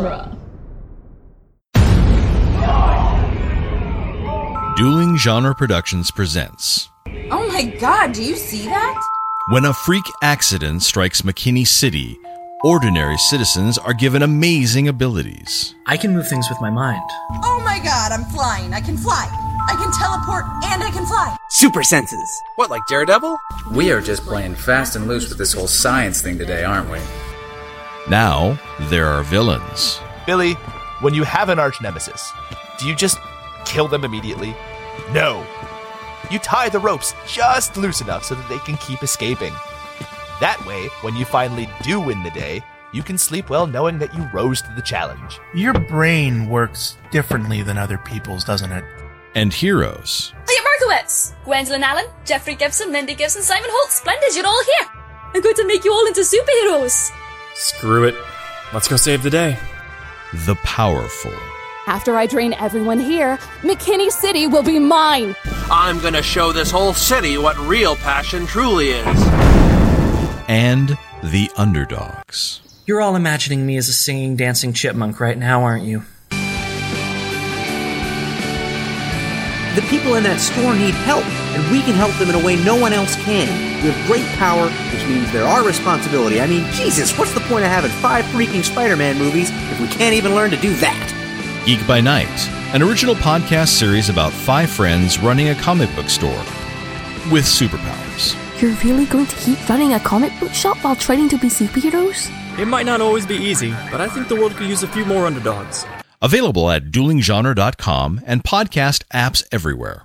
genre. Dueling Genre Productions presents Oh my god, do you see that? When a freak accident strikes McKinney City, ordinary citizens are given amazing abilities. I can move things with my mind. Oh my god, I'm flying. I can fly. I can teleport and I can fly. Super senses. What, like Daredevil? We are just playing fast and loose with this whole science thing today, aren't we? Now, there are villains. Billy, when you have an arch nemesis, do you just kill them immediately? No. You tie the ropes just loose enough so that they can keep escaping. That way, when you finally do win the day, you can sleep well knowing that you rose to the challenge. Your brain works differently than other people's, doesn't it? And heroes. Elliot Markowitz, Gwendolyn Allen, Jeffrey Gibson, Lindy Gibson, Simon Holt. Splendid, you're all here. I'm going to make you all into superheroes. Screw it. Let's go save the day. The powerful. After I drain everyone here, McKinney City will be mine. I'm gonna show this whole city what real passion truly is. And the underdogs. You're all imagining me as a singing, dancing chipmunk right now, aren't you? The people in that store need help, and we can help them in a way no one else can. We have great power, which means there are responsibility. I mean, Jesus, what's the point of having five freaking Spider Man movies if we can't even learn to do that? Geek by Night, an original podcast series about five friends running a comic book store with superpowers. You're really going to keep running a comic book shop while trying to be superheroes? It might not always be easy, but I think the world could use a few more underdogs. Available at duelinggenre.com and podcast apps everywhere.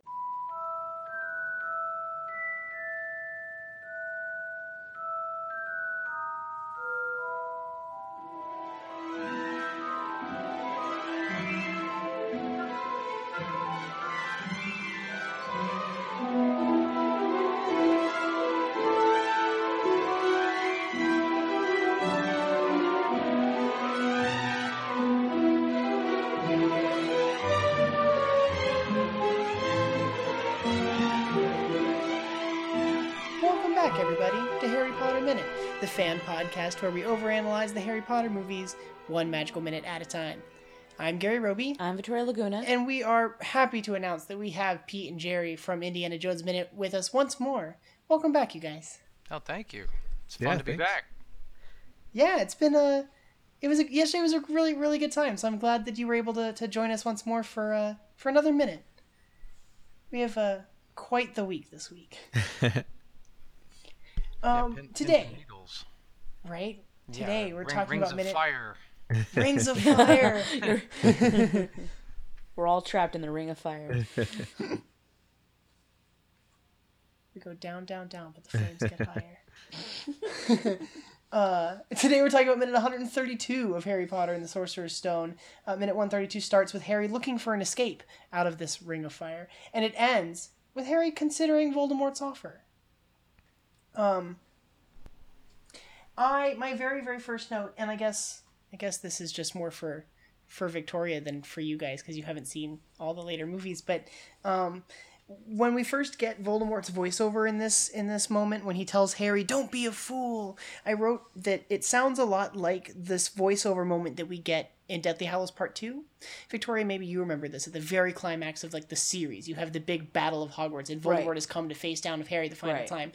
The fan podcast where we overanalyze the Harry Potter movies one magical minute at a time. I'm Gary Roby. I'm Victoria Laguna. And we are happy to announce that we have Pete and Jerry from Indiana Jones Minute with us once more. Welcome back, you guys. Oh, thank you. It's fun Yeah, to be back. Yeah, it's been a. It was a, yesterday was a really really good time, so I'm glad that you were able to, to join us once more for uh, for another minute. We have uh, quite the week this week. Um, pin- today, and needles. right? Yeah, Today we're ring- talking rings about of minute fire. Rings of fire. We're all trapped in the ring of fire. we go down, down, down, but the flames get higher. uh, today we're talking about minute 132 of Harry Potter and the Sorcerer's Stone. Uh, minute 132 starts with Harry looking for an escape out of this ring of fire, and it ends with Harry considering Voldemort's offer. Um, I my very very first note, and I guess I guess this is just more for for Victoria than for you guys because you haven't seen all the later movies, but um, when we first get Voldemort's voiceover in this in this moment when he tells Harry, "Don't be a fool," I wrote that it sounds a lot like this voiceover moment that we get in Deathly Hallows Part Two. Victoria, maybe you remember this at the very climax of like the series. You have the big battle of Hogwarts, and Voldemort Right. has come to face down of Harry the final Right. time,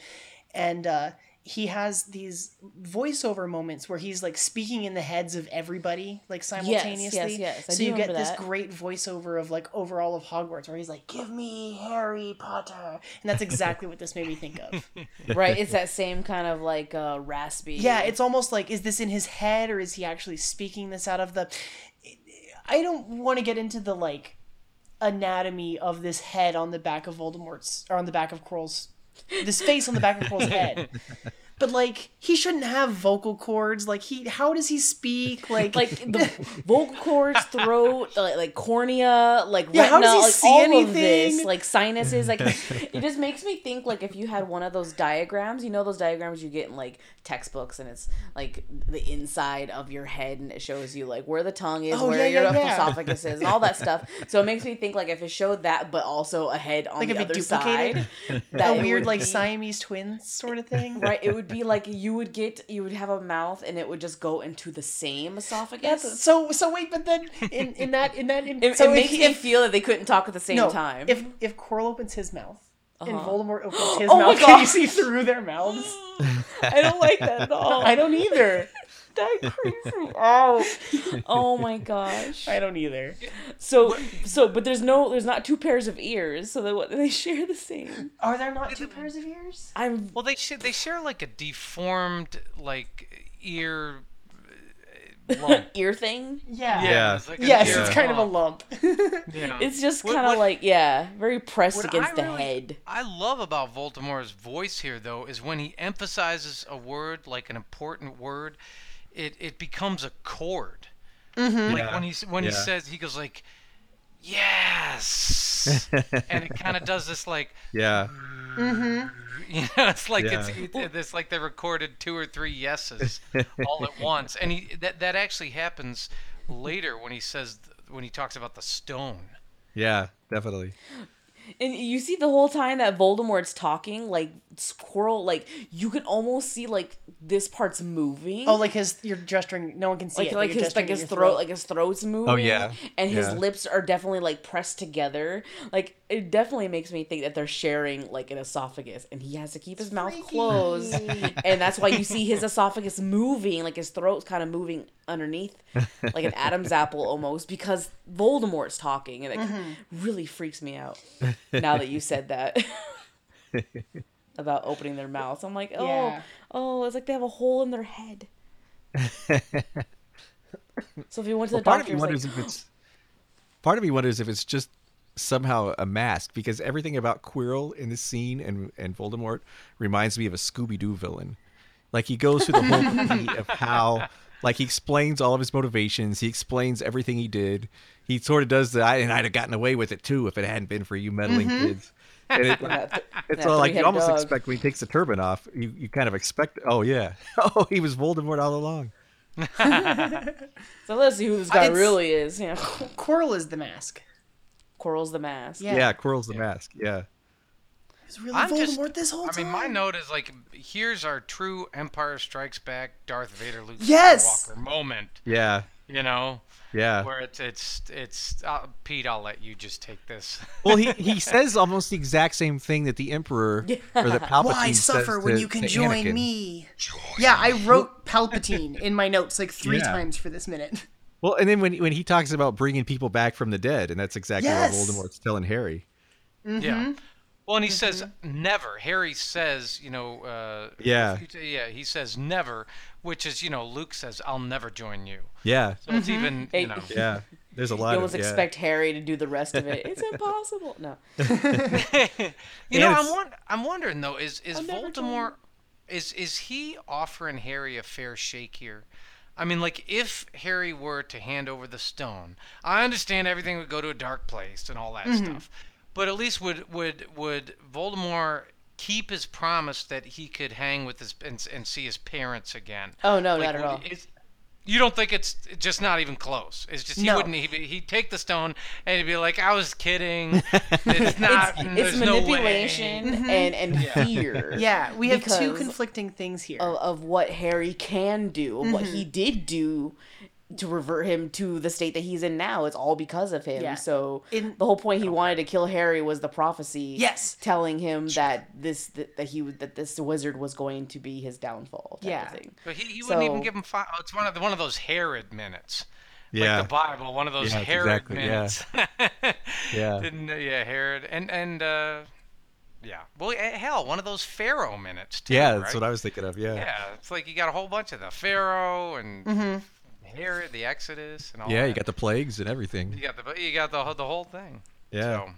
and uh, he has these voiceover moments where he's like speaking in the heads of everybody like simultaneously. yes, yes, I so do you get remember this that. great voiceover of like overall of Hogwarts where he's like, "Give me Harry Potter," and that's exactly what this made me think of. right, it's that same kind of like uh, raspy. Yeah, it's almost like is this in his head or is he actually speaking this out of the I don't want to get into the like anatomy of this head on the back of Voldemort's or on the back of Quirrell's this face on the back of Quirrell's head. But like he shouldn't have vocal cords. Like he how does he speak? Like like the vocal cords, throat, like, like cornea, like Yeah, how retina, does he like see all anything? of this, like sinuses. Like it just makes me think like if you had one of those diagrams, you know those diagrams you get in like textbooks, and it's like the inside of your head, and it shows you like where the tongue is, Oh, where yeah, your yeah, yeah. esophagus is, and all that stuff. So it makes me think like if it showed that, but also a head on like the if it other duplicated side, that a weird like be- Siamese twins sort of thing. Right, it would would be like you would get you would have a mouth and it would just go into the same esophagus. That's, so so wait, but then in, in that in that in, It, so it makes he- me if- feel that they couldn't talk at the same no, time. If if Quirrell opens his mouth and Uh-huh. Voldemort opens his Oh mouth, can you see through their mouths? I don't like that at all. I don't either. That creeps me out. Oh my gosh. I don't either. So so but there's no there's not two pairs of ears, so they what they share the same. Are there not two pairs of ears? I'm Well, they share they share like a deformed like ear uh, lump. ear thing. Yeah. Yeah, it's like yes, ear it's kind of a lump. Yeah. It's just kind of like yeah, very pressed against I the really- head. I love about Voldemort's voice here, though, is when he emphasizes a word, like an important word, it, it becomes a chord. Mhm. Like Yeah. when he s- when he says, he goes like, "Yes," and it kind of does this like, Yeah. Mm-hmm. you know, it's like it's, Yeah. it's it's like they recorded two or three yeses all at once, and he that that actually happens later when he says when he talks about the stone. Yeah, definitely. And you see the whole time that Voldemort's talking, like Squirrel, like you can almost see like this part's moving. Oh, like his you're gesturing. No one can see like it. like his like his your throat, like his throat's moving. Oh yeah. and his Yeah. lips are definitely like pressed together. Like it definitely makes me think that they're sharing like an esophagus, and he has to keep his mouth closed, and that's why you see his esophagus moving, like his throat's kind of moving underneath, like an Adam's apple almost, because Voldemort's talking, and it Mhm. really freaks me out. Now that you said that. About opening their mouths, I'm like, oh, Yeah. oh, it's like they have a hole in their head. So if you went to Well, the part doctor, of me wonders like, if it's part of me wonders if it's just somehow a mask because everything about Quirrell in this scene and and Voldemort reminds me of a Scooby Doo villain. Like he goes through the whole of how like he explains all of his motivations. He explains everything he did. He sort of does the I and I'd have gotten away with it too if it hadn't been for you meddling Mhm. kids. And it, That- it's that all like you almost dog. expect when he takes the turban off, you, you kind of expect oh yeah. Oh he was Voldemort all along. so let's see who this Uh, guy it's- really is. Yeah, Quirrell is the mask. Quirrell's the mask. Yeah. Yeah, Quirrell's the mask. Yeah. He's really I'm Voldemort just- this whole time. I mean, my note is like, here's our true Empire Strikes Back, Darth Vader, Luke Yes! Skywalker moment. Yeah. You know, Yeah. where it's it's it's uh, Pete. I'll let you just take this. Well, he, he says almost the exact same thing that the Emperor or that Palpatine Why says suffer when to- you can join Anakin. me? Yeah, I wrote Palpatine in my notes like three Yeah. times for this minute. Well, and then when when he talks about bringing people back from the dead, and that's exactly Yes. what Voldemort's telling Harry. Mm-hmm. Yeah. Well, and he says never. Harry says, you know, uh, Yeah. yeah. He says never, which is, you know, Luke says, "I'll never join you." Yeah. So it's even, you know. Yeah. There's a You lot almost of yeah. expect Harry to do the rest of it. It's impossible. No. You know, I'm it's- won- I'm wondering though, is is I'll Voldemort is is he offering Harry a fair shake here? I mean, like if Harry were to hand over the stone, I understand everything would go to a dark place and all that Mm-hmm. stuff, but at least would would would Voldemort keep his promise that he could hang with his and, and see his parents again? Oh no, Like, not at all. is- you don't think it's just not even close? It's just he No. wouldn't. He'd, be- he'd take the stone and he'd be like, "I was kidding. It's not. It's, there's it's no way." manipulation and and fear. Yeah, we have two conflicting things here. of, of what Harry can do, of what he Mm-hmm. did do to revert him to the state that he's in now. It's all because of him. Yeah. So In- the whole point he wanted to kill Harry was the prophecy. Yes. telling him that this that, that he would that this wizard was going to be his downfall. Type Yeah. Of thing. But he, he wouldn't even give him five. Oh, it's one of the, one of those Herod minutes. Yeah. Like the Bible, one of those Yeah, Herod exactly, yeah. minutes. Yeah. Didn't, uh, yeah, Herod. And, and, uh, yeah. Well, eh, hell, one of those Pharaoh minutes, too. Yeah, that's right? what I was thinking of. Yeah. Yeah, it's like you got a whole bunch of the Pharaoh and Mm-hmm. Herod, the Exodus, and all Yeah, that. you got the plagues and everything. You got the you got the whole- the whole thing. Yeah. So,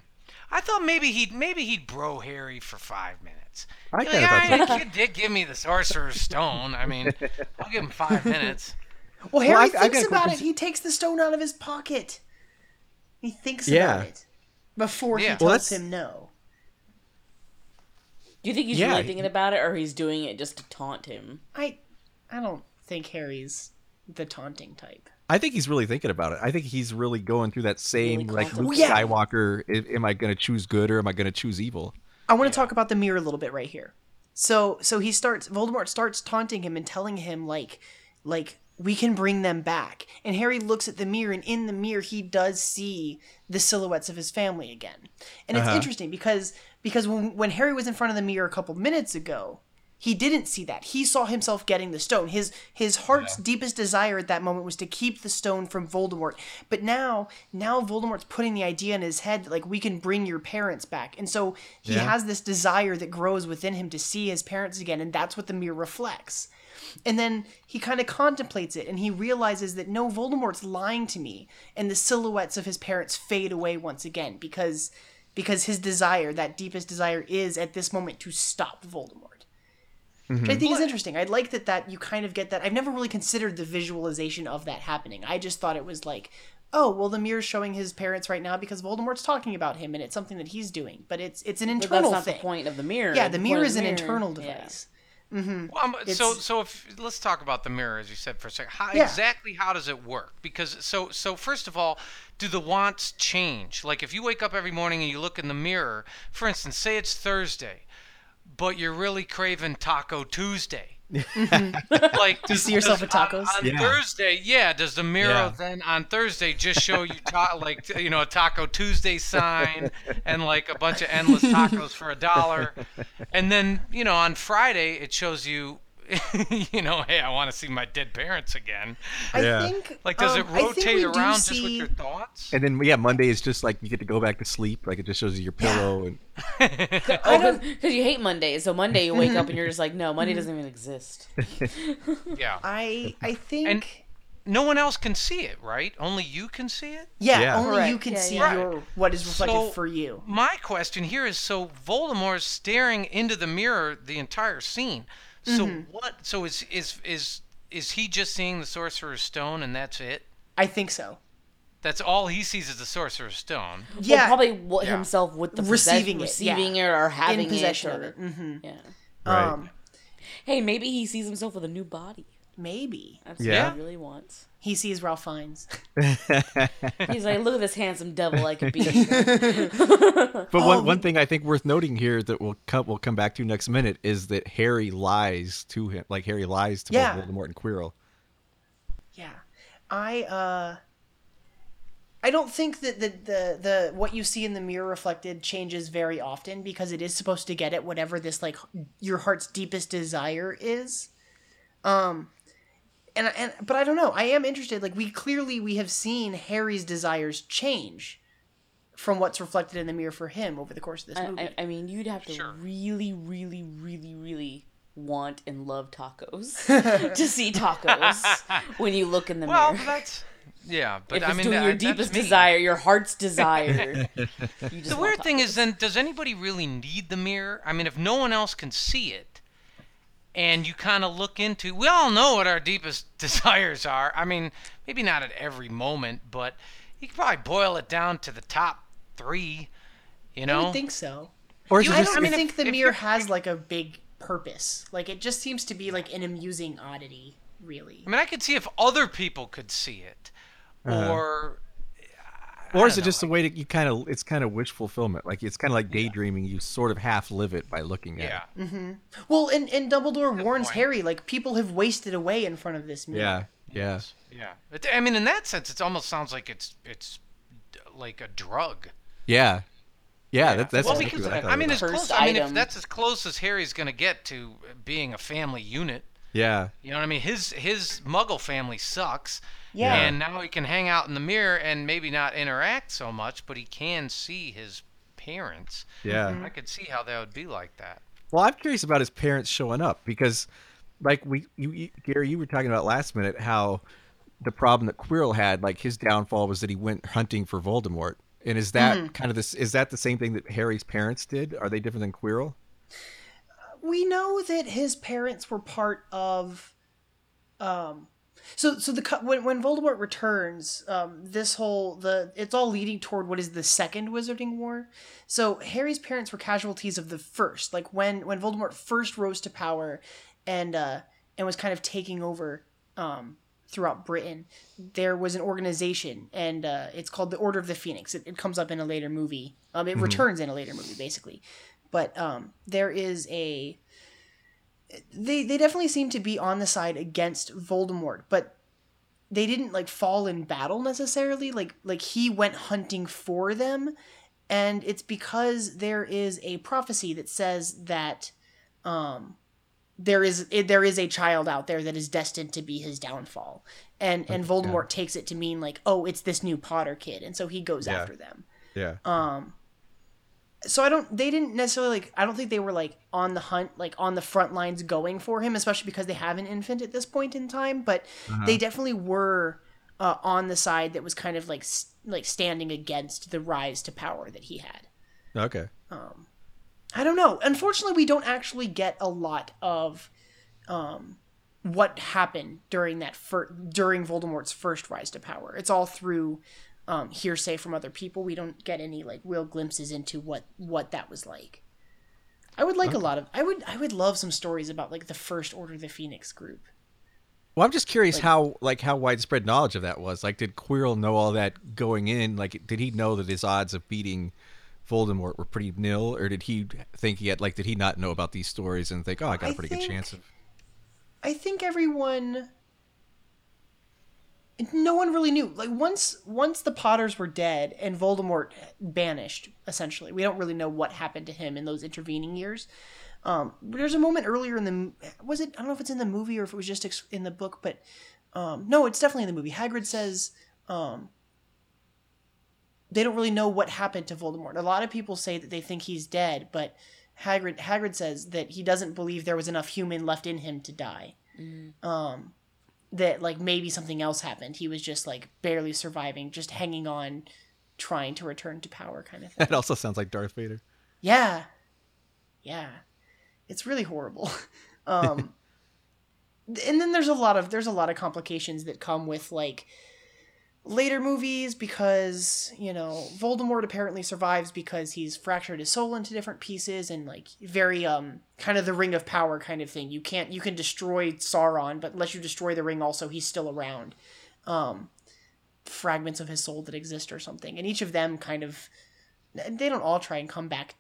I thought maybe he'd maybe he'd bro Harry for five minutes. I You're kinda like, thought "All right, kid did give me the Sorcerer's Stone. I mean, I'll give him five minutes. well, Harry I- I thinks got a about quick it. He takes the stone out of his pocket. He thinks Yeah. about it before Yeah. he Well, tells that's- him no. Do you think he's Yeah, really he- thinking about it, or he's doing it just to taunt him? I, I don't think Harry's the taunting type. I think he's really thinking about it. I think he's really going through that same Really like contemplating. Luke Yeah. Skywalker. Am I going to choose good or am I going to choose evil? I want to talk about the mirror a little bit right here. So so he starts Voldemort starts taunting him and telling him like like we can bring them back. And Harry looks at the mirror and in the mirror he does see the silhouettes of his family again. And it's Uh-huh. interesting because because when when Harry was in front of the mirror a couple minutes ago, he didn't see that. He saw himself getting the stone. His his heart's deepest desire at that moment was to keep the stone from Voldemort. But now, now Voldemort's putting the idea in his head that like we can bring your parents back. And so he Yeah. has this desire that grows within him to see his parents again, and that's what the mirror reflects. And then he kind of contemplates it and he realizes that no, Voldemort's lying to me. And the silhouettes of his parents fade away once again because because his desire, that deepest desire, is at this moment to stop Voldemort. Which I think is interesting. I like that that you kind of get that. I've never really considered the visualization of that happening. I just thought it was like, oh, well, the mirror's showing his parents right now because Voldemort's talking about him, and it's something that he's doing. But it's it's an But internal that's not thing. the point of the mirror. Yeah, the point mirror of is the an mirror- internal yeah. device. Mm-hmm. Well, so so if let's talk about the mirror as you said for a second. How Yeah. exactly how does it work? Because so so first of all, do the wants change? Like if you wake up every morning and you look in the mirror, for instance, say it's Thursday, but you're really craving Taco Tuesday. like Do you see yourself at tacos? on, on Yeah. Thursday? Yeah. Does the mirror Yeah. then on Thursday just show you ta- like you know a Taco Tuesday sign and like a bunch of endless tacos for a dollar, and then you know on Friday it shows you. you know, hey, I want to see my dead parents again. I Yeah. think Like, does um, it rotate we do around just with your thoughts? And then yeah, Monday is just like you get to go back to sleep. Like it just shows you your pillow and Oh, because you hate Mondays. So Monday you wake up and you're just like, no, Monday doesn't even exist. Yeah. I I think And no one else can see it, right? Only you can see it? yeah, Yeah. only you can Yeah, see yeah. your what is reflected So- for you. My question here is so Voldemort's staring into the mirror the entire scene. So Mm-hmm. what so is is is is he just seeing the sorcerer's stone and that's it? I think so. That's all he sees is the sorcerer's stone. Yeah, well, probably what Yeah. himself with the Receiving possess- it, yeah. receiving it, or having in possession it, of or, it. hmm Yeah. Right. Um, Hey, maybe he sees himself with a new body. Maybe That's Yeah. what he really wants. he sees Ralph Fiennes. He's like, look at this handsome devil I could be. But one, Oh. one thing I think worth noting here that we'll come we'll come back to next minute is that Harry lies to him. Like Harry lies to both Yeah. Voldemort and Quirrell. Yeah, I uh, I don't think that the, the the what you see in the mirror reflected changes very often because it is supposed to get at whatever this like your heart's deepest desire is. Um, and and but I don't know. I am interested. Like we clearly we have seen Harry's desires change from what's reflected in the mirror for him over the course of this I, movie. I, I mean, you'd have to really, really, really, really want and love tacos to see tacos when you look in the Well, mirror. Well, that's yeah, but if I it's mean doing that- your deepest desire, your heart's desire. you just The weird thing is then does anybody really need the mirror? I mean, if no one else can see it and you kind of look into we all know what our deepest desires are. I mean, maybe not at every moment, but you could probably boil it down to the top 3, you I know? would think so. Or You- I don't I mean, think if- the if mirror has like a big purpose. Like it just seems to be like an amusing oddity, really. I mean, I could see if other people could see it Uh-huh. or Or is it just a way to you kind of it's kind of wish fulfillment? Like it's kind of like daydreaming. You sort of half live it by looking at yeah. hmm Well, and, and Dumbledore warns Harry like people have wasted away in front of this mirror. Yeah, yeah. Yeah. It, I mean, in that sense, it almost sounds like it's it's like a drug. Yeah. Yeah, that, that's well, because what I I mean, as close. I mean, if that's as close as Harry's going to get to being a family unit, Yeah. you know what I mean? His his Muggle family sucks. Yeah. And now he can hang out in the mirror and maybe not interact so much, but he can see his parents. Yeah. Mm-hmm. I could see how that would be like that. Well, I'm curious about his parents showing up because, like we, you, you, Gary, you were talking about last minute how the problem that Quirrell had, like his downfall, was that he went hunting for Voldemort. And is that Mhm. kind of this? Is that the same thing that Harry's parents did? Are they different than Quirrell? We know that his parents were part of um so so the when when Voldemort returns, um this whole the it's all leading toward what is the second Wizarding War. So Harry's parents were casualties of the first. Like when when Voldemort first rose to power and uh and was kind of taking over um throughout Britain, there was an organization, and uh, it's called the Order of the Phoenix. It, it comes up in a later movie. Um, it Mhm. returns in a later movie, basically. But um, there is a they they definitely seem to be on the side against Voldemort, but they didn't like fall in battle necessarily. Like like he went hunting for them, and it's because there is a prophecy that says that um there is there is a child out there that is destined to be his downfall and and voldemort takes it to mean like oh it's this new potter kid and so he goes Yeah. after them Yeah. um so i don't they didn't necessarily like i don't think they were like on the hunt like on the front lines going for him especially because they have an infant at this point in time but Uh-huh. they definitely were uh, on the side that was kind of like like standing against the rise to power that he had Okay. um i don't know unfortunately we don't actually get a lot of um what happened during that fir- during voldemort's first rise to power it's all through um hearsay from other people we don't get any like real glimpses into what what that was like i would like a lot of i would i would love some stories about like the first order of the phoenix group Well, I'm just curious Like- how like how widespread knowledge of that was. Like, did Quirrell know all that going in? Like, did he know that his odds of beating Voldemort were pretty nil, or did he think he had like did he not know about these stories and think, oh, I got a pretty good chance of? I think everyone no one really knew. Like once once the Potters were dead and Voldemort banished, essentially. We don't really know what happened to him in those intervening years. Um, there's a moment earlier in the was it I don't know if it's in the movie or if it was just ex- in the book, but um, no, it's definitely in the movie. Hagrid says um, they don't really know what happened to Voldemort. A lot of people say that they think he's dead, but Hagrid Hagrid says that he doesn't believe there was enough human left in him to die. Um, that like maybe something else happened. He was just like barely surviving, just hanging on, trying to return to power, kind of thing. That also sounds like Darth Vader. Yeah, yeah, it's really horrible. Um, and then there's a lot of there's a lot of complications that come with like later movies because you know Voldemort apparently survives because he's fractured his soul into different pieces and like very um kind of the ring of power kind of thing. You can't you can destroy Sauron, but unless you destroy the ring, also he's still around. Um, fragments of his soul that exist or something, and each of them kind of they don't all try and come back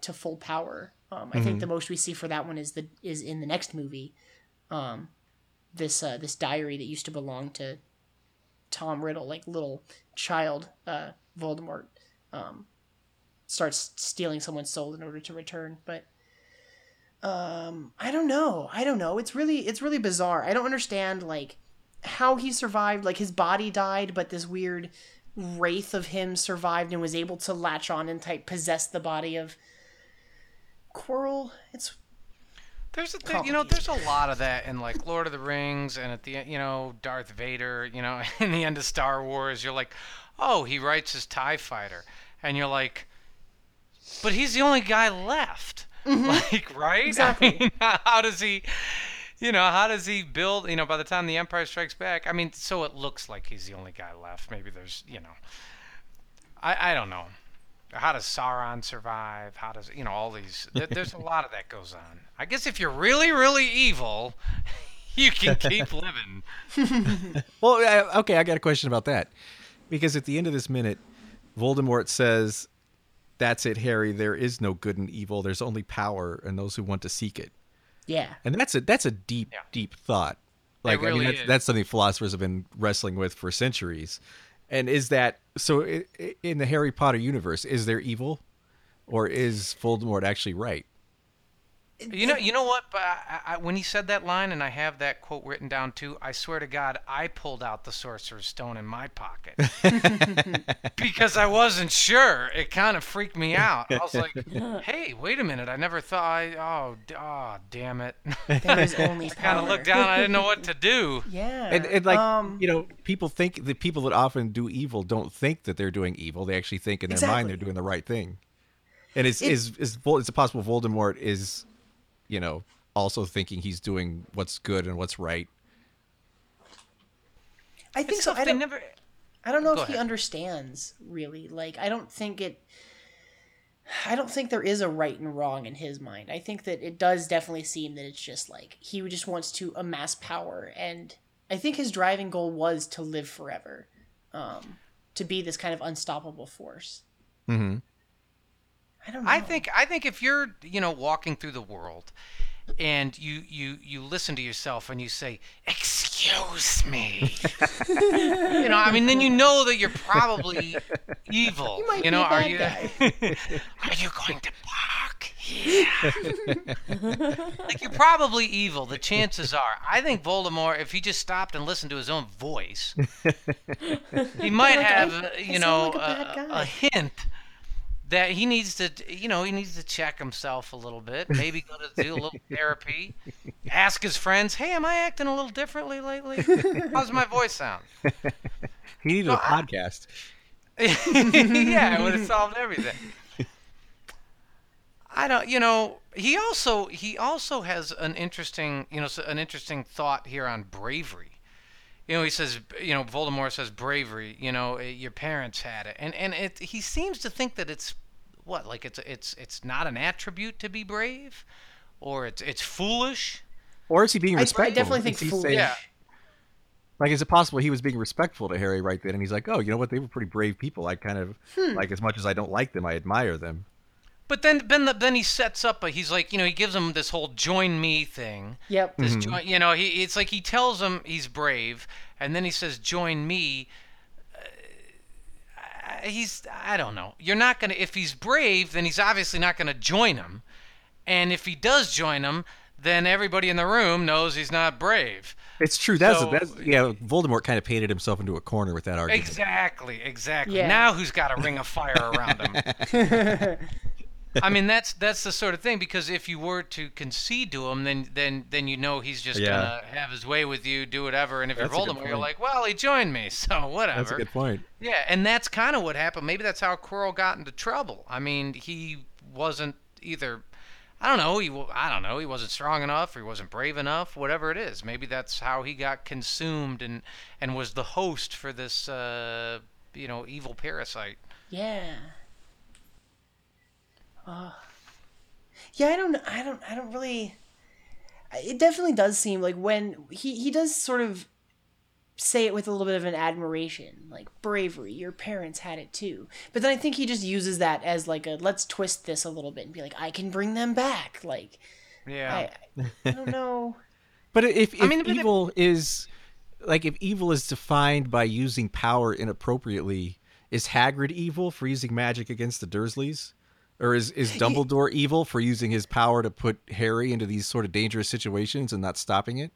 to full power. Um, I think Mhm. the most we see for that one is the is in the next movie. Um, this uh, this diary that used to belong to Tom Riddle, like little child uh, Voldemort, um, starts stealing someone's soul in order to return. But um, I don't know. I don't know. It's really it's really bizarre. I don't understand like how he survived. Like his body died, but this weird wraith of him survived and was able to latch on and type possess the body of Quirrell. It's There's a th- you know there's a lot of that in like Lord of the Rings and at the end you know Darth Vader you know in the end of Star Wars you're like oh he writes his Tie Fighter. And you're like but he's the only guy left. Like right? Exactly. I mean, how does he you know how does he build you know by the time the Empire Strikes Back I mean so it looks like he's the only guy left. Maybe there's you know I I don't know how does Sauron survive? How does you know all these? There, there's a lot of that goes on. I guess if you're really, really evil, you can keep living. well, uh, okay, I got a question about that. Because at the end of this minute, Voldemort says, That's it, Harry. There is no good and evil. There's only power and those who want to seek it. yeah. And that's a that's a deep, deep thought. Like I really mean, that's, is. that's something philosophers have been wrestling with for centuries. And is that so? In the Harry Potter universe, is there evil, or is Voldemort actually right? You know, you know what? I, I, when he said that line, and I have that quote written down too. I swear to God, I pulled out the Sorcerer's Stone in my pocket because I wasn't sure. It kind of freaked me out. I was like, "Hey, wait a minute! I never thought. I, oh, d- oh, damn it!" There is only I kind of looked down. I didn't know what to do. Yeah. And, and like um, you know, people think the people that often do evil don't think that they're doing evil. They actually think in their mind they're doing the right thing. And is It- is is Vol- is it possible Voldemort is, you know, also thinking he's doing what's good and what's right? I think It's so. I don't. never- I don't know Go if he understands really. Like, I don't think it. I don't think there is a right and wrong in his mind. I think that it does definitely seem that it's just like he just wants to amass power, and I think his driving goal was to live forever, um, to be this kind of unstoppable force. Mm-hmm. I don't know. I think I think if you're you know walking through the world, and you you you listen to yourself and you say, "Excuse me," you know, I mean, then you know that you're probably evil. You might You know, be a are you guy. are you going to bark here? like you're probably evil. The chances are. I think Voldemort, if he just stopped and listened to his own voice, he might Like, have, I- uh, I you know, like a a, a hint that he needs to, you know, he needs to check himself a little bit. Maybe go to do a little therapy. Ask his friends, "Hey, am I acting a little differently lately? How's my voice sound?" He needed a podcast. yeah, it would have solved everything. I don't, you know, he also he also has an interesting, you know, an interesting thought here on bravery. You know, he says, you know, Voldemort says bravery. You know, eh, your parents had it, and and it, he seems to think that it's what, like it's it's it's not an attribute to be brave, or it's it's foolish. Or is he being I- I definitely think Is he foolish. saying- Yeah. Like, is it possible he was being respectful to Harry right then? And he's like, oh, you know what? They were pretty brave people. I kind of, Hmm. like, as much as I don't like them, I admire them. But then, then, the, then he sets up. A, he's like, you know, he gives him this whole "join me" thing. Yep. This Mhm. join, you know, he it's like he tells him he's brave, and then he says, "Join me." Uh, he's I don't know. You're not gonna if he's brave, then he's obviously not gonna join him, and if he does join him, then everybody in the room knows he's not brave. It's true. That's, So- that's yeah. Voldemort kind of painted himself into a corner with that argument. Exactly, exactly. Yeah. Now who's got a ring of fire around him? I mean, that's that's the sort of thing because if you were to concede to him, then then then you know he's just Yeah. gonna have his way with you, do whatever. And if That's you're good Voldemort, you're like, well, he joined me, so whatever. That's a good point. Yeah, and that's kind of what happened. Maybe that's how Quirrell got into trouble. I mean, he wasn't either. I don't know. He I don't know. He wasn't strong enough, or he wasn't brave enough. Whatever it is, maybe that's how he got consumed and and was the host for this, uh, you know, evil parasite. Yeah. Uh, yeah, I don't, I don't, I don't really. It definitely does seem like when he he does sort of say it with a little bit of an admiration, like bravery. Your parents had it too, but then I think he just uses that as like a let's twist this a little bit and be like, I can bring them back. Like, Yeah. I, I don't know. But if, if I mean, but it- evil is like if evil is defined by using power inappropriately, is Hagrid evil for using magic against the Dursleys? Or is, is Dumbledore evil for using his power to put Harry into these sort of dangerous situations and not stopping it?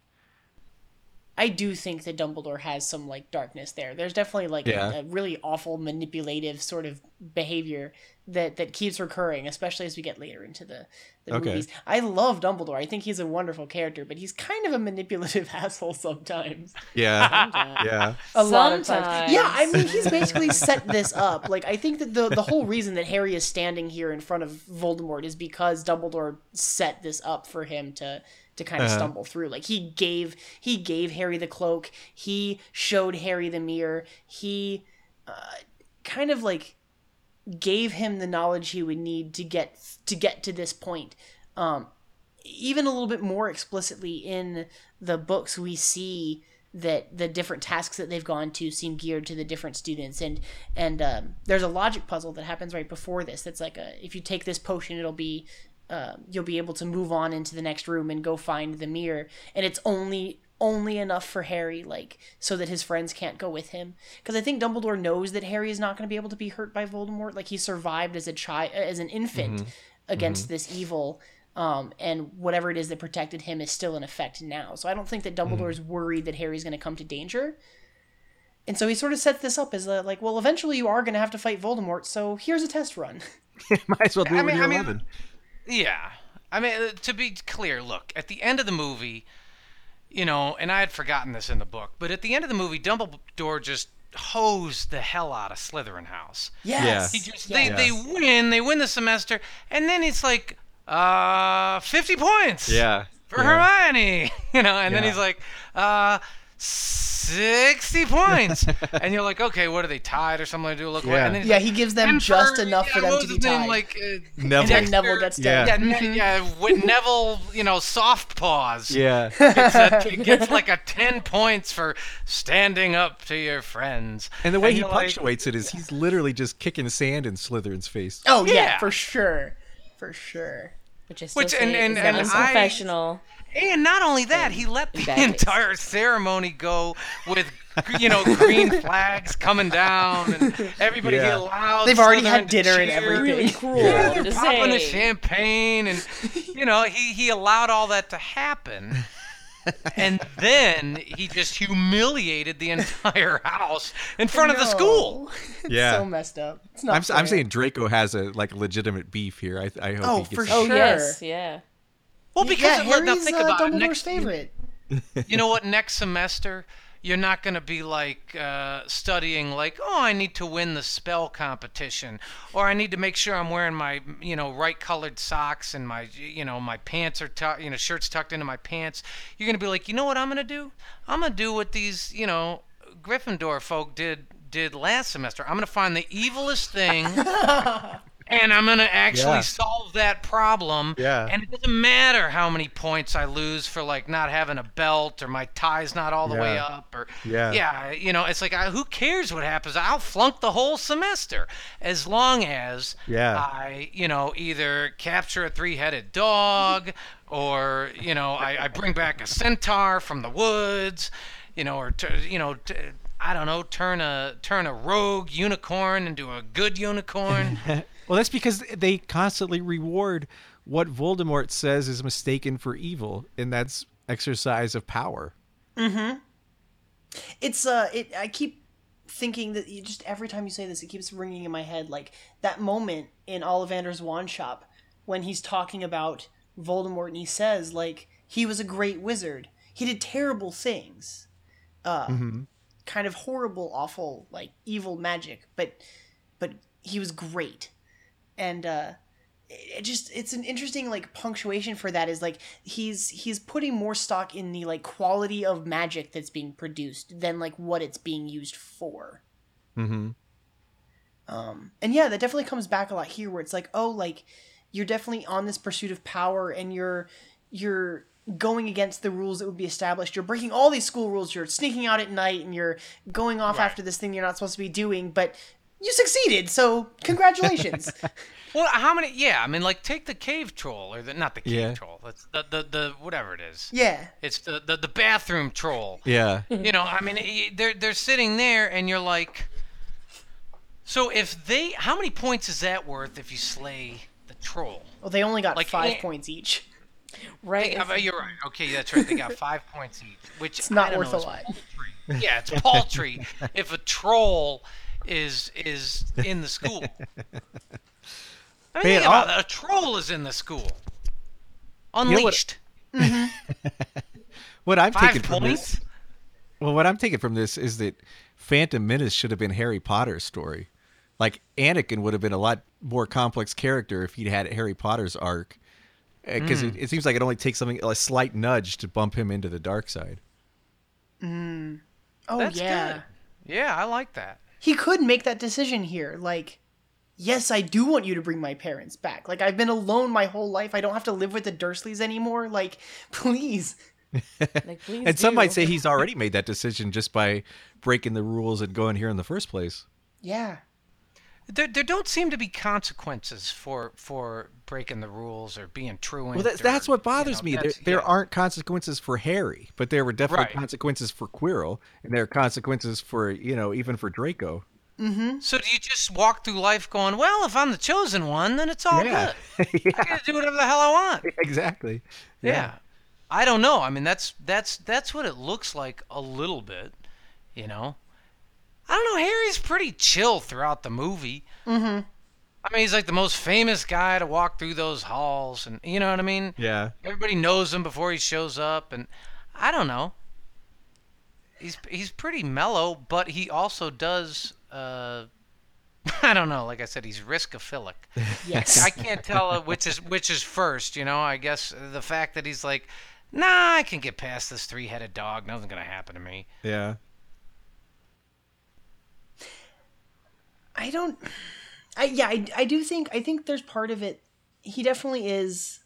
I do think that Dumbledore has some like darkness there. There's definitely like Yeah. a, a really awful manipulative sort of behavior that that keeps recurring, especially as we get later into the, the Okay. movies. I love Dumbledore. I think he's a wonderful character, but he's kind of a manipulative asshole sometimes. Yeah. yeah. A lot of times. Yeah, I mean he's basically set this up. Like I think that the the whole reason that Harry is standing here in front of Voldemort is because Dumbledore set this up for him to to kind of Uh-huh. stumble through. Like he gave he gave Harry the cloak. He showed Harry the mirror. He uh, kind of like gave him the knowledge he would need to get to get to this point. Um, even a little bit more explicitly in the books, we see that the different tasks that they've gone to seem geared to the different students and and um, there's a logic puzzle that happens right before this that's like a if you take this potion it'll be uh, you'll be able to move on into the next room and go find the mirror. And it's only only enough for Harry like so that his friends can't go with him. Because I think Dumbledore knows that Harry is not going to be able to be hurt by Voldemort. Like he survived as a child as an infant Mhm. against Mhm. this evil um, and whatever it is that protected him is still in effect now. So I don't think that Dumbledore is worried that Harry's going to come to danger. And so he sort of sets this up as a, like well eventually you are going to have to fight Voldemort so here's a test run. Might as well do it I when you're I mean- 11. Yeah. I mean, uh, to be clear, look, at the end of the movie, you know, and I had forgotten this in the book, but at the end of the movie, Dumbledore just hosed the hell out of Slytherin House. Yes. He just, Yes. they, they win, they win the semester, and then it's like, uh, 50 points. Yeah. For yeah. Hermione, you know, and then he's like, uh, 60 points. and you're like, okay, what are they tied or something? To do look Yeah. and then yeah like, he gives them and just for- enough for them to was be his name? tied Like, uh, Neville. and then Neville gets Yeah. dead yeah, ne- yeah, with Neville, you know, soft paws. Yeah. Gets, a, gets like a 10 points for standing up to your friends. And the way he you're like, punctuates it is he's literally just kicking sand in Slytherin's face. oh yeah. Yeah. for sure for sure Which is still Which and say and, is and not I, professional. And not only that, he let the bad taste. entire ceremony go with you know green flags coming down and everybody Yeah. he allowed. They've already had to dinner and everything. Really cruel Yeah, to they're popping the champagne and you know he he allowed all that to happen. and then he just humiliated the entire house in front of the school. It's Yeah. so messed up. It's not I'm, s- I'm saying Draco has a like legitimate beef here. I, I hope Oh, he gets for it. Oh yes, yeah. Well, Yeah, because Harry's now think uh, about it. Dumbledore's Next, favorite. you know what? Next semester, you're not going to be like uh, studying like, oh, I need to win the spell competition, or I need to make sure I'm wearing my, you know, right colored socks and my, you know, my pants are, tu- you know, shirts tucked into my pants. You're going to be like, you know what I'm going to do? I'm going to do what these, you know, Gryffindor folk did did last semester. I'm going to find the evilest thing. And I'm gonna actually Yeah. solve that problem. Yeah. And it doesn't matter how many points I lose for like not having a belt or my tie's not all the way up or Yeah. yeah, you know, it's like I, who cares what happens? I'll flunk the whole semester as long as Yeah. I, you know, either capture a three-headed dog or you know I, I bring back a centaur from the woods, you know, or t- you know. T- I don't know, turn a turn a rogue unicorn into a good unicorn. Well, that's because they constantly reward what Voldemort says is mistaken for evil, and that's exercise of power. Mm-hmm. It's uh, it. I keep thinking that you just every time you say this, it keeps ringing in my head. Like that moment in Ollivander's wand shop when he's talking about Voldemort, and he says like he was a great wizard. He did terrible things, uh, Mhm. kind of horrible, awful, like evil magic. But but he was great, and uh, it it just it's an interesting like punctuation for that is like he's he's putting more stock in the like quality of magic that's being produced than like what it's being used for. Mm-hmm. um and yeah that definitely comes back a lot here where it's like oh like you're definitely on this pursuit of power and you're you're going against the rules that would be established. You're breaking all these school rules. You're sneaking out at night and you're going off after this thing you're not supposed to be doing. But you succeeded so congratulations Well, how many? Yeah, I mean, like take the cave troll or the not the cave Yeah. troll. It's the, the the whatever it is. Yeah. It's the the, the bathroom troll. Yeah. You know, I mean, they're they're sitting there, and you're like, so if they, how many points is that worth if you slay the troll? well they only got Like, five eh, points each Right. They got- you're right. Okay, that's right. They got five points each, which It's not I don't worth know, a lot. paltry. Yeah, it's paltry if a troll is is in the school. I mean, Hey, think about that. A troll is in the school. know what- Unleashed. What I'm Five taking from this, well, what I'm taking from this is that Phantom Menace should have been Harry Potter's story. Like Anakin would have been a lot more complex character if he'd had Harry Potter's arc, because Mm. it, it seems like it only takes something a slight nudge to bump him into the dark side. Mm. Oh That's yeah. good. Yeah, I like that. He could make that decision here. Like, yes, I do want you to bring my parents back. Like, I've been alone my whole life. I don't have to live with the Dursleys anymore. Like, please. Like, please and some do. might say he's already made that decision just by breaking the rules and going here in the first place. Yeah. There, there don't seem to be consequences for for breaking the rules or being truant. Well, that, or, that's what you know, bothers me. There, that's- there yeah. aren't consequences for Harry, but there were definitely Right. consequences for Quirrell, and there are consequences for you know even for Draco. Mm-hmm. So do you just walk through life going, well, if I'm the chosen one, then it's all Yeah. good. I get to do whatever the hell I want. exactly. Yeah. I don't know. I mean, that's that's that's what it looks like a little bit, you know. I don't know. Harry's pretty chill throughout the movie. Mm-hmm. I mean, he's like the most famous guy to walk through those halls, and you know what I mean. Yeah. Everybody knows him before he shows up, and I don't know. He's he's pretty mellow, but he also does. Uh, I don't know. Like I said, he's riskophilic. Yes. I can't tell uh, which is which is first. You know, I guess the fact that he's like, nah, I can get past this three-headed dog. Nothing's gonna happen to me. Yeah. I don't. I yeah. I, I do think. I think there's part of it. He definitely is.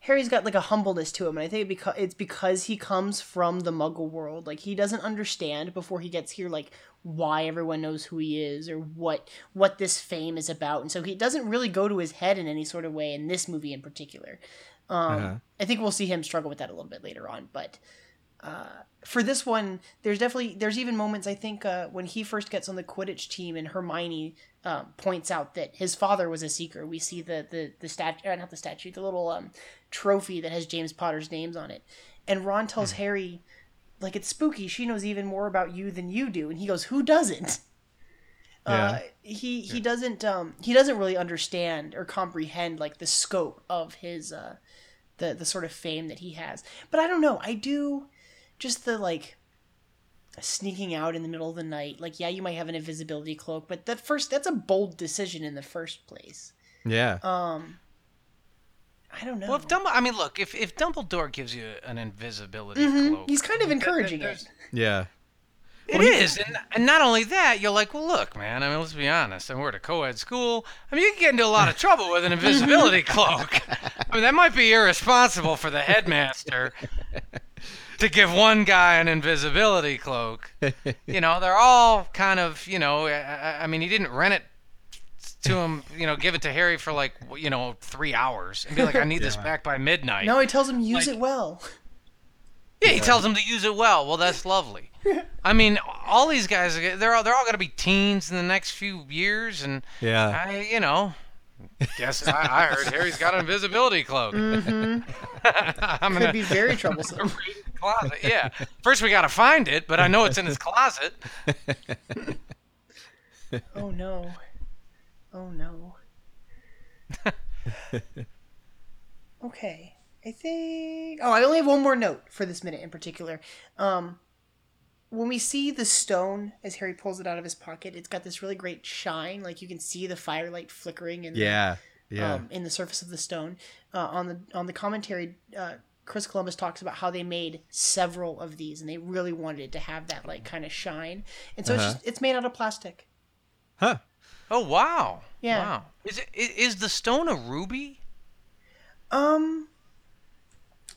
Harry's got like a humbleness to him, and I think because it's because he comes from the Muggle world. Like he doesn't understand before he gets here, like why everyone knows who he is or what what this fame is about, and so he doesn't really go to his head in any sort of way in this movie in particular. Um, Uh-huh. I think we'll see him struggle with that a little bit later on, but uh, for this one, there's definitely there's even moments I think uh, when he first gets on the Quidditch team and Hermione um, points out that his father was a seeker. We see the the the statue, uh, not the statue, the little um, trophy that has James Potter's names on it, and Ron tells Harry, like it's spooky. She knows even more about you than you do, and he goes, "Who doesn't?" Uh, he he doesn't um he doesn't really understand or comprehend like the scope of his uh the the sort of fame that he has. But I don't know. I do just the like sneaking out in the middle of the night. Like yeah, you might have an invisibility cloak, but that first that's a bold decision in the first place. Yeah. Um I don't know. Well, if Dumbledore, I mean, look, if if Dumbledore gives you an invisibility Mhm. cloak, He's kind of encouraging it. Yeah. It is, and, and not only that, you're like, well, look, man. I mean, let's be honest. And we're at a co-ed school. I mean, you can get into a lot of trouble with an invisibility cloak. I mean, that might be irresponsible for the headmaster to give one guy an invisibility cloak. You know, they're all kind of, you know, I, I- I mean, he didn't rent it to him, you know, give it to Harry for like, you know, three hours and be like, I need this Yeah. back by midnight. No, he tells him use it well. Yeah, he tells him to use it well. Well, that's lovely. I mean, all these guys, they're all, they're all going to be teens in the next few years, and Yeah. I, you know, guess I, I heard Harry's got an invisibility cloak. Mhm. I'm Could gonna be very troublesome. closet. Yeah. First, we got to find it, but I know it's in his closet. oh no. Oh no. okay. I think Oh, I only have one more note for this minute in particular. Um when we see the stone as Harry pulls it out of his pocket, it's got this really great shine. Like you can see the firelight flickering in Yeah, the, yeah. um, in the surface of the stone. Uh, on the on the commentary, uh, Chris Columbus talks about how they made several of these, and they really wanted it to have that like kind of shine. And so Uh-huh. it's just, it's made out of plastic. Huh. Oh wow. Yeah. Wow. Is it i- is the stone a ruby? Um,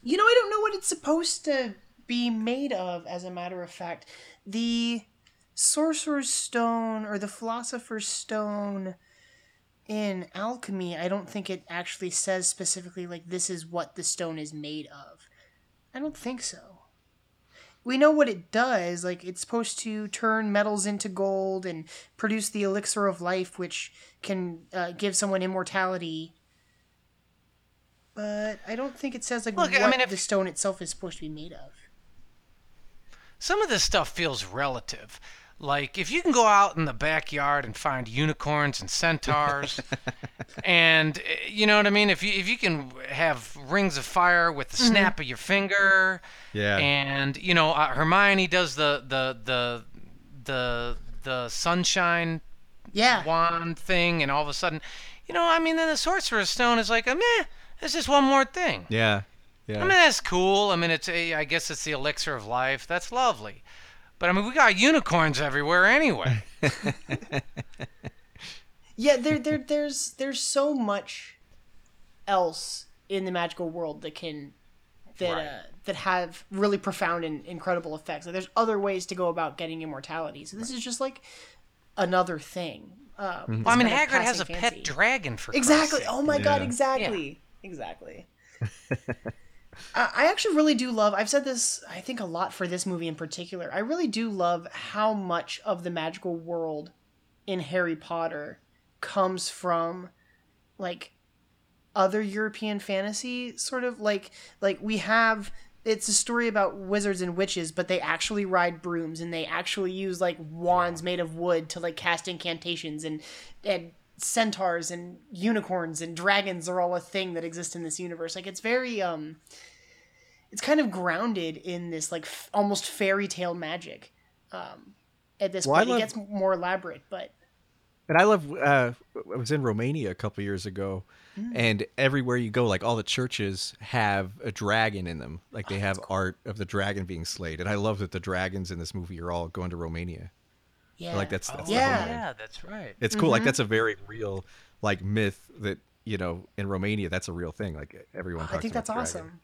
you know, I don't know what it's supposed to be made of. As a matter of fact, the sorcerer's stone or the philosopher's stone in alchemy, I don't think it actually says specifically like this is what the stone is made of. I don't think so. We know what it does. Like it's supposed to turn metals into gold and produce the elixir of life, which can uh, give someone immortality but I don't think it says like Look, what I mean, if- the stone itself is supposed to be made of. Some of this stuff feels relative. Like if you can go out in the backyard and find unicorns and centaurs, and eh, you know what I mean. If you if you can have rings of fire with the Mhm. snap of your finger, Yeah. and you know uh, Hermione does the the the the the sunshine yeah wand thing, and all of a sudden, you know, I mean, then the sorcerer's stone is like, a meh, it's just one more thing. Yeah. Yeah. I mean, that's cool. I mean, it's a, I guess it's the elixir of life. That's lovely. But I mean, we got unicorns everywhere anyway. Yeah, there, there, there's, there's so much else in the magical world that can, that, Right. uh, that have really profound and incredible effects. Like, there's other ways to go about getting immortality. So this is just like another thing. Uh, Well, I mean, kind Hagrid has a passing pet dragon for Christ's exactly. sake. Oh my god, Yeah. exactly, exactly. I actually really do love. I've said this, I think, a lot for this movie in particular. I really do love how much of the magical world in Harry Potter comes from, like, other European fantasy. Sort of like, like we have. It's a story about wizards and witches, but they actually ride brooms and they actually use like wands made of wood to like cast incantations and and centaurs and unicorns and dragons are all a thing that exist in this universe. Like it's very um it's kind of grounded in this like f- almost fairy tale magic. Um at this Well, point love- it gets more elaborate, but And I love. Uh, I was in Romania a couple years ago, Mm. and everywhere you go, like all the churches have a dragon in them. Like they have art of the dragon being slayed, and I love that the dragons in this movie are all going to Romania. yeah. Like that's, that's yeah. Yeah, that's right. It's cool. Like Mhm. that's a very real like myth that you know, in Romania, that's a real thing. Like everyone. Talks I think about that's dragon. awesome.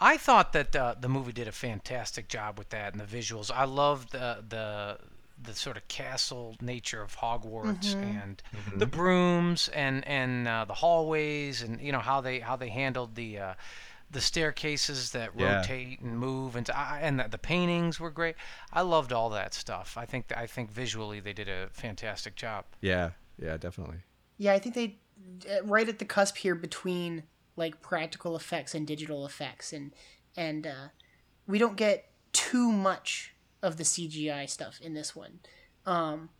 I thought that uh, the movie did a fantastic job with that and the visuals. I loved the the the sort of castle nature of Hogwarts Mhm. and Mm-hmm. the brooms and and uh, the hallways and you know how they how they handled the uh, the staircases that Yeah. rotate and move and I and the, the paintings were great. I loved all that stuff. I think I think visually they did a fantastic job. Yeah, yeah, definitely. Yeah, I think they uh, right at the cusp here between like practical effects and digital effects, and and uh, we don't get too much of the CGI stuff in this one. Um,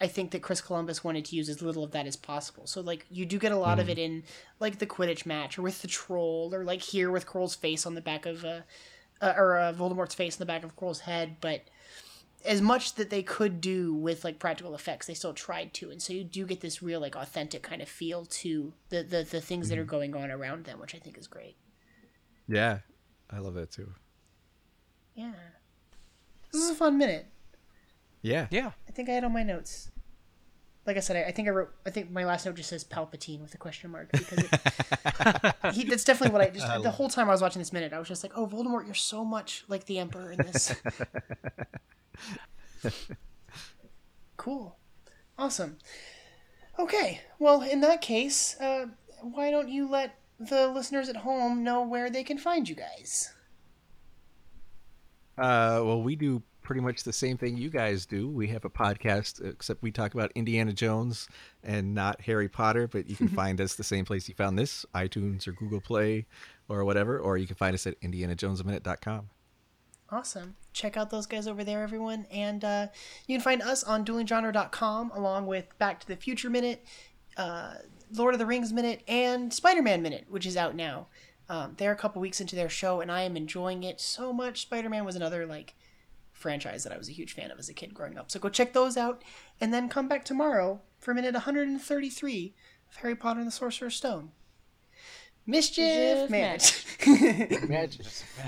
I think that Chris Columbus wanted to use as little of that as possible. So like you do get a lot of Mhm. it in like the Quidditch match or with the troll or like here with Quirrell's face on the back of uh, uh or uh, Voldemort's face on the back of Quirrell's head, but as much that they could do with like practical effects, they still tried to, and so you do get this real like authentic kind of feel to the the, the things that are mhm. going on around them, which I think is great. Yeah, I love that too. Yeah, this is a mm. fun minute. Yeah. Yeah. I think I had all my notes. Like I said, I, I think I wrote. I think my last note just says Palpatine with a question mark because it, he, that's definitely what I just. The whole time I was watching this minute, I was just like, "Oh, Voldemort, you're so much like the Emperor in this." cool, awesome. Okay, well, in that case, uh, why don't you let the listeners at home know where they can find you guys? Uh, well, we do pretty much the same thing you guys do. We have a podcast, except we talk about Indiana Jones and not Harry Potter. But you can find us the same place you found this: iTunes or Google Play or whatever. Or you can find us at IndianaJonesAminute.com. Awesome. Check out those guys over there, everyone. And uh, you can find us on duelinggenre.com along with Back to the Future Minute, uh, Lord of the Rings Minute, and Spider Man Minute, which is out now. Um, they're a couple weeks into their show, and I am enjoying it so much. Spider Man was another, like, franchise that I was a huge fan of as a kid growing up. So go check those out, and then come back tomorrow for minute 133 of Harry Potter and the Sorcerer's Stone. Mischief Mischief managed. Magic.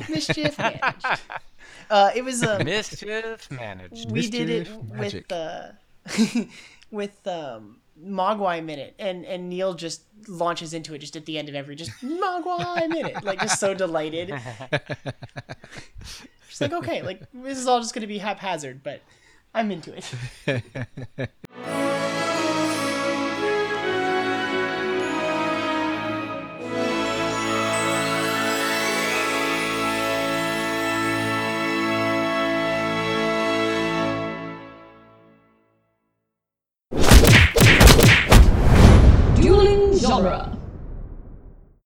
Mischief managed. Uh, it was um, Mischief managed. We did it Mischief with uh, with um, Mogwai minute, and and Neil just launches into it just at the end of every just Mogwai minute, like just so delighted. Just like okay, like this is all just gonna be haphazard, but I'm into it.